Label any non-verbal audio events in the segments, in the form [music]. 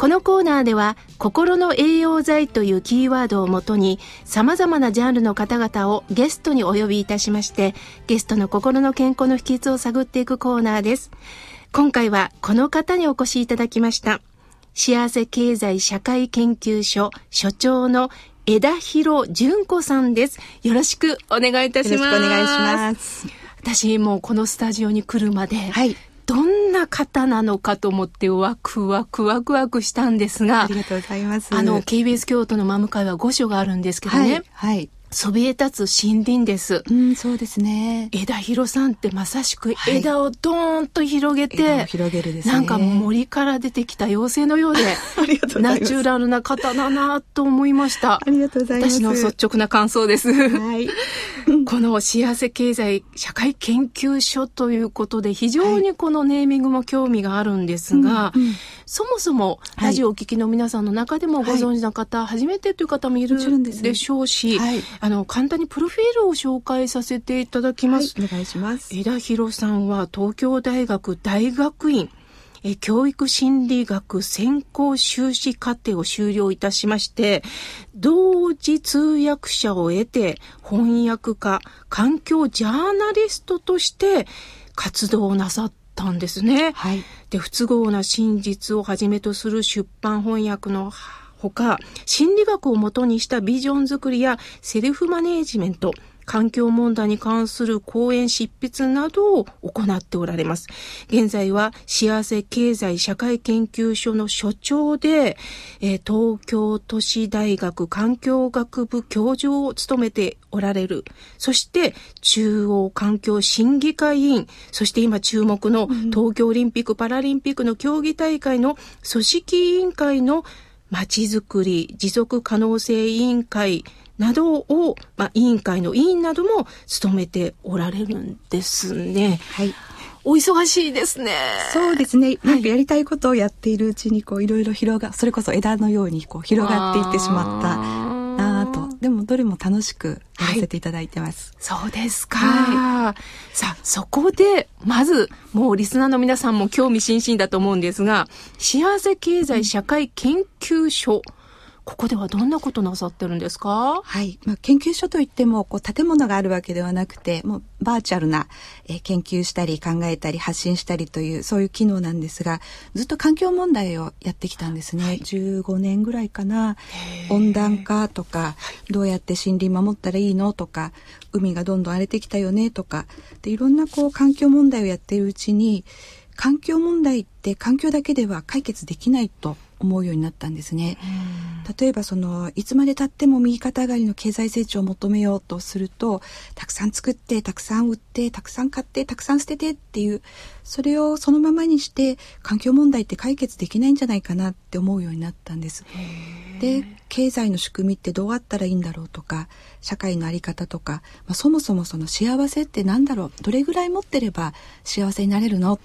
このコーナーでは、心の栄養剤というキーワードをもとに、様々なジャンルの方々をゲストにお呼びいたしまして、ゲストの心の健康の秘訣を探っていくコーナーです。今回はこの方にお越しいただきました。幸せ経済社会研究所所長の枝広純子さんです。よろしくお願いいたします。よろしくお願いします。私もうこのスタジオに来るまで、はい、どんな方なのかと思ってワクワクワクワクしたんですが、ありがとうございます。あの、KBS 京都の真向かいは5所があるんですけどね。はい。はいそびえ立つ森林です。うん、そうですね。枝広さんってまさしく枝をドーンと広げて、はい、広げるですね。なんか森から出てきた妖精のようで、ナチュラルな方だなと思いました。ありがとうございます。私の率直な感想です。はい。[laughs] この幸せ経済社会研究所ということで、非常にこのネーミングも興味があるんですが、はいうんうん、そもそもラジオをお聞きの皆さんの中でもご存知の方、はい、初めてという方もいるでしょうし、はいあの、簡単にプロフィールを紹介させていただきます。はい、お願いします。枝広さんは東京大学大学院、え教育心理学専攻修士課程を修了いたしまして、同時通訳者を得て翻訳家、環境ジャーナリストとして活動をなさったんですね。はい。で、不都合な真実をはじめとする出版翻訳のほか、心理学をもとにしたビジョン作りやセルフマネージメント、環境問題に関する講演執筆などを行っておられます。現在は幸せ経済社会研究所の所長で、えー、東京都市大学環境学部教授を務めておられる。そして中央環境審議会委員、そして今注目の東京オリンピック・パラリンピックの競技大会の組織委員会のまちづくり持続可能性委員会などを、まあ、委員会の委員なども務めておられるんですね。はい。お忙しいですね。そうですね。なんかやりたいことをやっているうちに、こう、いろいろ広が、それこそ枝のように、こう、広がっていってしまったでもどれも楽しくやらせていただいてます。はい、そうですか、はい、さあ、そこで、まず、もうリスナーの皆さんも興味津々だと思うんですが、幸せ経済社会研究所、うんここではどんなことなさってるんですか？はい。まあ、研究所といっても、こう、建物があるわけではなくて、もう、バーチャルな、えー、研究したり、考えたり、発信したりという、そういう機能なんですが、ずっと環境問題をやってきたんですね。はい、15年ぐらいかな。温暖化とか、どうやって森林守ったらいいのとか、海がどんどん荒れてきたよねとか、で、いろんなこう、環境問題をやっているうちに、環境問題って環境だけでは解決できないと思うようになったんですね。例えばそのいつまでたっても右肩上がりの経済成長を求めようとするとたくさん作ってたくさん売ってたくさん買ってたくさん捨ててっていうそれをそのままにして環境問題って解決できないんじゃないかなって思うようになったんです。で経済の仕組みってどうあったらいいんだろうとか社会の在り方とか、まあ、そもそもその幸せって何だろうどれぐらい持ってれば幸せになれるの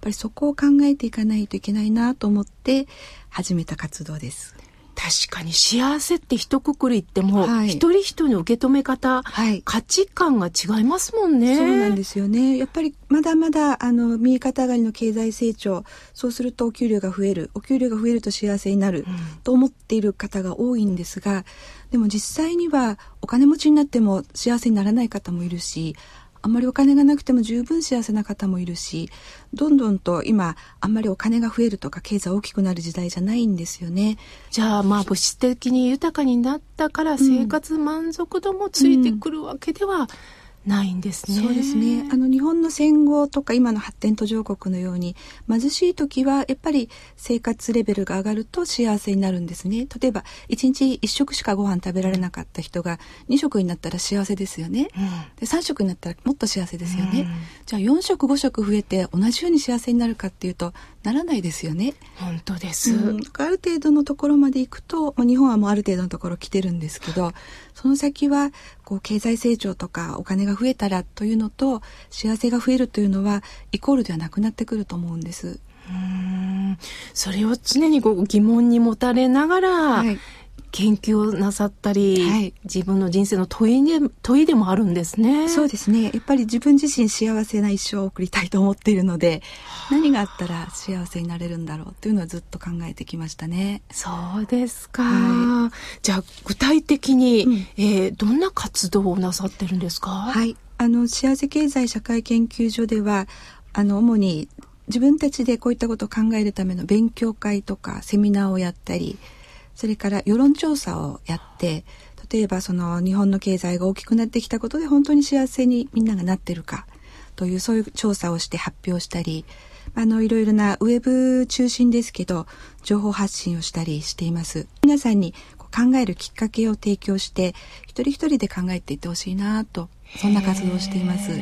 ぱりそこを考えていかないといけないなと思って始めた活動です。確かに幸せって一括り言っても、はい、一人一人の受け止め方、はい、価値観が違いますもんね。そうなんですよね。やっぱりまだまだあの右肩上がりの経済成長、そうするとお給料が増える、お給料が増えると幸せになる、うん、と思っている方が多いんですが、でも実際にはお金持ちになっても幸せにならない方もいるし、あんまりお金がなくても十分幸せな方もいるしどんどんと今あんまりお金が増えるとか経済大きくなる時代じゃないんですよね。じゃあまあ物質的に豊かになったから生活満足度もついてくるわけでは、うんないんですね。そうですね。あの日本の戦後とか今の発展途上国のように貧しい時はやっぱり生活レベルが上がると幸せになるんですね。例えば1日1食しかご飯食べられなかった人が2食になったら幸せですよね。うん、で3食になったらもっと幸せですよね。うん、じゃあ4食5食増えて同じように幸せになるかっていうとならないですよね。本当です。うん、ある程度のところまで行くと、まあ、日本はもうある程度のところ来てるんですけど、その先はこう経済成長とかお金が増えたらというのと幸せが増えるというのはイコールではなくなってくると思うんです。うんそれを常にこう疑問に持たれながら、はい研究をなさったり、はい自分の人生の問いで問いでもあるんですね。そうですね。やっぱり自分自身幸せな一生を送りたいと思っているので、何があったら幸せになれるんだろうというのはずっと考えてきましたね。そうですか。はじゃあ具体的に、うんえーどんな活動をなさってるんですか？はい。あの、幸せ経済社会研究所では、あの、主に自分たちでこういったことを考えるための勉強会とかセミナーをやったり、それから世論調査をやって、例えばその日本の経済が大きくなってきたことで本当に幸せにみんながなってるかというそういう調査をして発表したり、あのいろいろなウェブ中心ですけど情報発信をしたりしています。皆さんに考えるきっかけを提供して一人一人で考えていってほしいなとそんな活動をしています。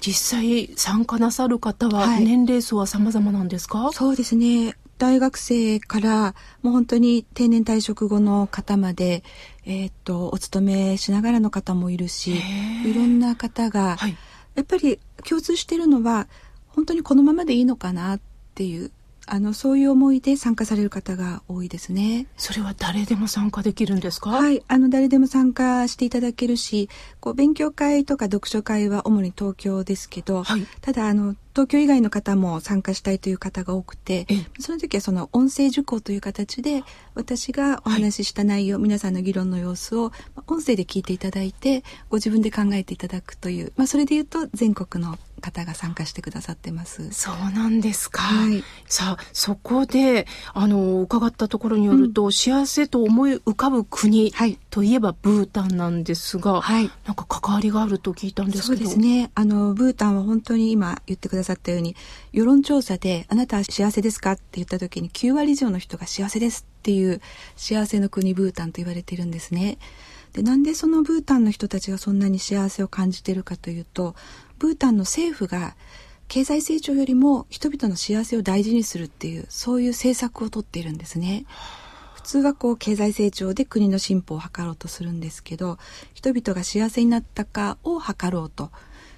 実際参加なさる方ははい年齢層は様々なんですか？そうですね。大学生からもう本当に定年退職後の方まで、えーっと、お勤めしながらの方もいるし、いろんな方が、はい。やっぱり共通しているのは、本当にこのままでいいのかなっていう、あの、そういう思いで参加される方が多いですね。それは誰でも参加できるんですか？はい、あの誰でも参加していただけるし、こう勉強会とか読書会は主に東京ですけど、はいただあの東京以外の方も参加したいという方が多くてええ、その時はその音声受講という形で私がお話しした内容、皆さんの議論の様子をまあ音声で聞いていただいて、ご自分で考えていただくという、まあそれで言うと全国の方が参加してくださってます。そうなんですか。はいさあ、そこで、あの、伺ったところによると、幸せと思い浮かぶ国はいといえばブータンなんですが、はいなんか関わりがあると聞いたんですそうけど。ですね。あの、ブータンは本当に今言ってくださったように、世論調査で、あなたは幸せですかって言った時に9割以上の人が幸せですっていう幸せの国ブータンと言われているんですね。で、なんでそのブータンの人たちがそんなに幸せを感じているかというと、ブータンの政府が経済成長よりも人々の幸せを大事にするっていう、そういう政策をとっているんですね。普通はこう経済成長で国の進歩を図ろうとするんですけど人々が幸せになったかを図ろうと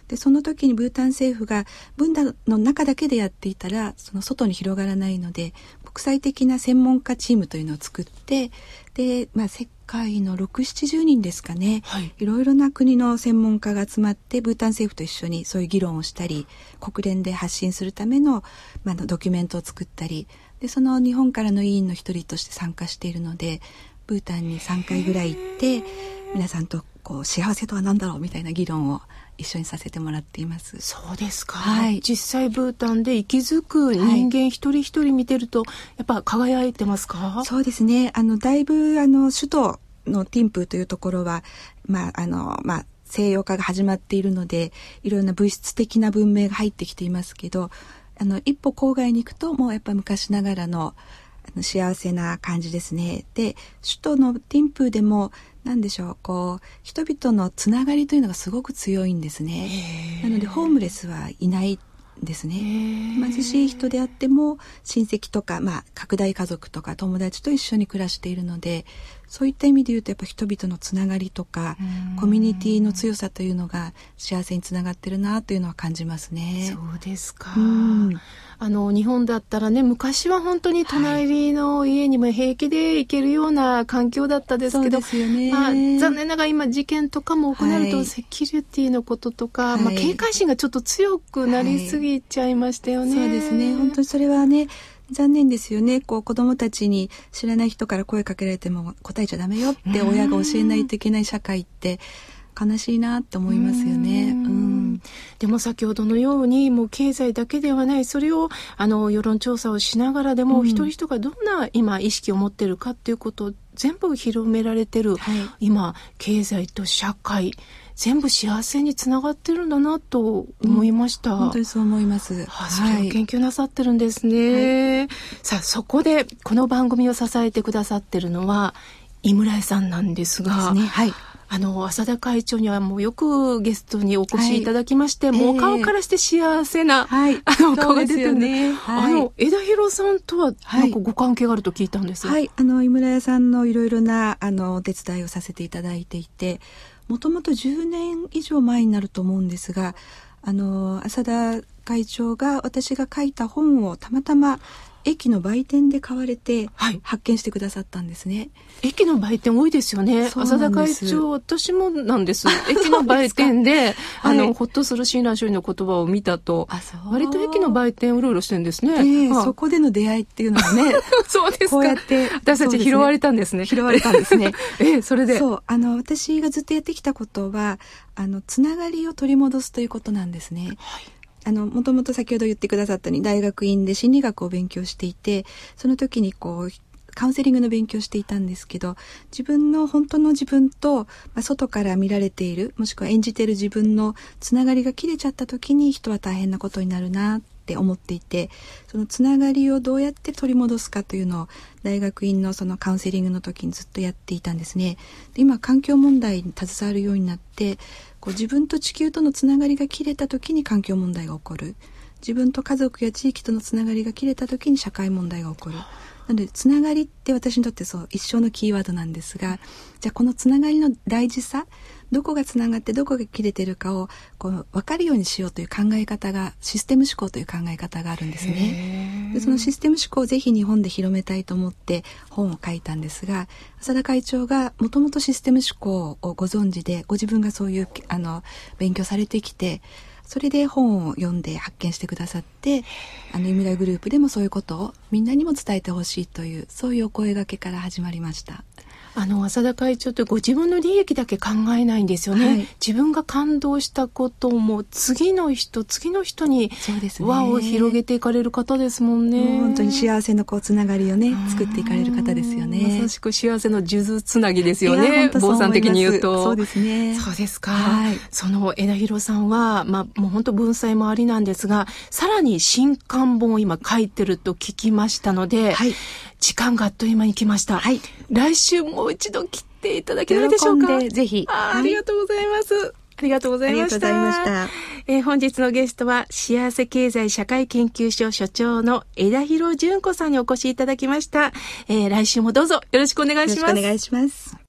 でその時にブータン政府が分断の中だけでやっていたらその外に広がらないので国際的な専門家チームというのを作ってで、まあ、世界の670人ですかね、はい。いろいろな国の専門家が集まってブータン政府と一緒にそういう議論をしたり国連で発信するための,、まあ、ドキュメントを作ったりでその日本からの委員の一人として参加しているのでブータンに3回ぐらい行って皆さんとこう幸せとは何だろうみたいな議論を一緒にさせてもらっています。そうですか、はい実際ブータンで息づく人間一人一人見てると、やっぱ輝いてますか？そうですね。あの、だいぶ、あの、首都のティンプーというところは、まあ、あの、まあ、西洋化が始まっているので、いろんな物質的な文明が入ってきていますけど、あの、一歩郊外に行くと、もうやっぱ昔ながらの、幸せな感じですね。で、首都のティンプーでも、なんでしょう、こう、人々のつながりというのがすごく強いんですね。なので、ホームレスはいないんですね。貧しい人であっても親戚とか、まあ、拡大家族とか友達と一緒に暮らしているのでそういった意味で言うとやっぱ人々のつながりとかうんコミュニティの強さというのが幸せにつながってるなというのは感じますね。そうですか。うんあの日本だったらね昔は本当に隣の家にも平気で行けるような環境だったですけど、そうですよねまあ、残念ながら今事件とかも行うと、はいセキュリティのこととか、はいまあ、警戒心がちょっと強くなりすぎちゃいましたよね。そうですね本当にそれはね残念ですよね。こう子供たちに知らない人から声かけられても答えちゃダメよって親が教えないといけない社会って悲しいなって思いますよね。ううん。んでも先ほどのようにもう経済だけではないそれをあの世論調査をしながらでも、うん。一人一人がどんな今意識を持ってるかっていうことを全部広められてる、はい今経済と社会全部幸せにつながってるんだなと思いました。本当にそう思います。あそれを研究なさってるんですね。さあ、そこでこの番組を支えてくださってるのは、井村屋さんなんですが、ですねはいあの、浅田会長にはもうよくゲストにお越しいただきまして、もうお顔からして幸せな、はい。あの、お顔が出てるね。ね。はい。あの、枝広さんとは、はいなんかご関係があると聞いたんです。はい、あの井村屋さんのいろいろなあのお手伝いをさせていただいていてもともと10年以上前になると思うんですがあの浅田会長が私が書いた本をたまたま駅の売店で買われてはい発見してくださったんですね。駅の売店多いですよね。浅田会長、私もなんです。[laughs] 駅の売店で、あの、はいほっとする親鸞聖人の言葉を見たと、あそう割と駅の売店うろうろしてるんですね。ええはいそこでの出会いっていうのがね [laughs] そうですか。こうやって私たち拾われたんですね。拾われたんですね。[laughs] ええ、それで。そうあの私がずっとやってきたことはあのつながりを取り戻すということなんですね。あの、もともと先ほど言ってくださったように大学院で心理学を勉強していて、その時にこう、カウンセリングの勉強していたんですけど、自分の本当の自分と、まあ、外から見られている、もしくは演じている自分のつながりが切れちゃった時に人は大変なことになるなっって思っていて、そのつながりをどうやって取り戻すかというのを大学院のそのカウンセリングの時にずっとやっていたんですね。で今環境問題に携わるようになって、こう自分と地球とのつながりが切れた時に環境問題が起こる。自分と家族や地域とのつながりが切れた時に社会問題が起こる。なので、つながりって私にとってそう、一生のキーワードなんですが、じゃあこのつながりの大事さ、どこがつながってどこが切れてるかを、こう、分かるようにしようという考え方が、システム思考という考え方があるんですね。でそのシステム思考をぜひ日本で広めたいと思って本を書いたんですが、浅田会長がもともとシステム思考をご存知で、ご自分がそういう、あの、勉強されてきて、それで本を読んで発見してくださって、あの、井村グループでもそういうことをみんなにも伝えてほしいという、そういうお声掛けから始まりました。あの、浅田会長ってご自分の利益だけ考えないんですよね。はい自分が感動したことも次の人、次の人にそうですね。輪を広げていかれる方ですもんね。もう本当に幸せのこうつながりをね、作っていかれる方ですよね。まさしく幸せの数珠つなぎですよね。坊さん的に言うと。そうですね。そうですか。はいその枝広さんは、まあ、もう本当文才もありなんですが、さらに新刊本を今書いてると聞きましたので、はい時間があっという間に来ました。はい来週もう一度来ていただけないでしょうか？ぜひあありがとうございます。ありがとうございました。ありがとうございましたえー本日のゲストは、幸せ経済社会研究所所長の枝広純子さんにお越しいただきました。えー来週もどうぞよろしくお願いします。よろしくお願いします。